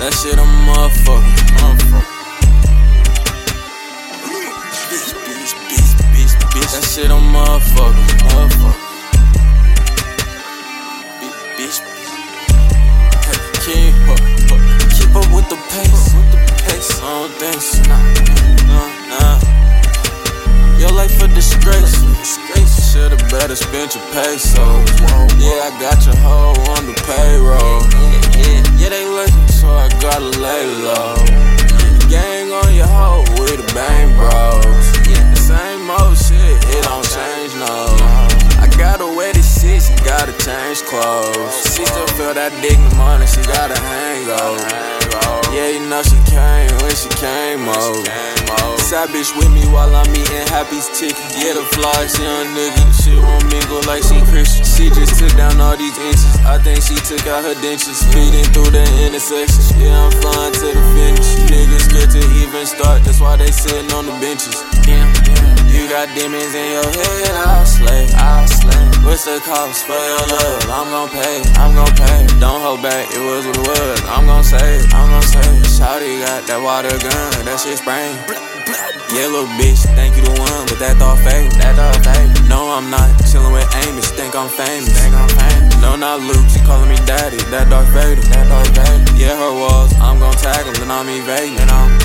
That shit a motherfucker. Motherfucker. Bitch, bitch, bitch, bitch, bitch. That shit a motherfucker. Motherfucker. Keep up, keep up with the pace. With the pace. I don't think so. Nah, nah. Your life a disgrace. Should've better spent your pesos. Yeah, I got your hoe change clothes. She still feel that dick in the morning, she got a hangover. Yeah, you know she came when she came over. Side bitch with me while I'm eating Happy's chicken. Yeah, the flies, young nigga. She won't mingle like she Christian. She just took down all these inches. I think she took out her dentures. Speeding through the intersection. Yeah, I'm flying to the finish. Niggas scared to even start. That's why they sitting on the benches. Damn. You got demons in your head. What's the cost for your love? I'm gon' pay. I'm gon' pay. Don't hold back. It was what it was. I'm gon' say. I'm gon' say. Shawty got that water gun. That shit spraying. Yeah, little bitch, think you the one, but that thought fake. That thought fake. No, I'm not chillin' with Amos. Think I'm famous. Think I'm famous. No, not Luke. She callin' me daddy. That Darth Vader. That Darth Vader. Yeah, her walls. I'm gon' tag 'em, then I'm evading. And I'm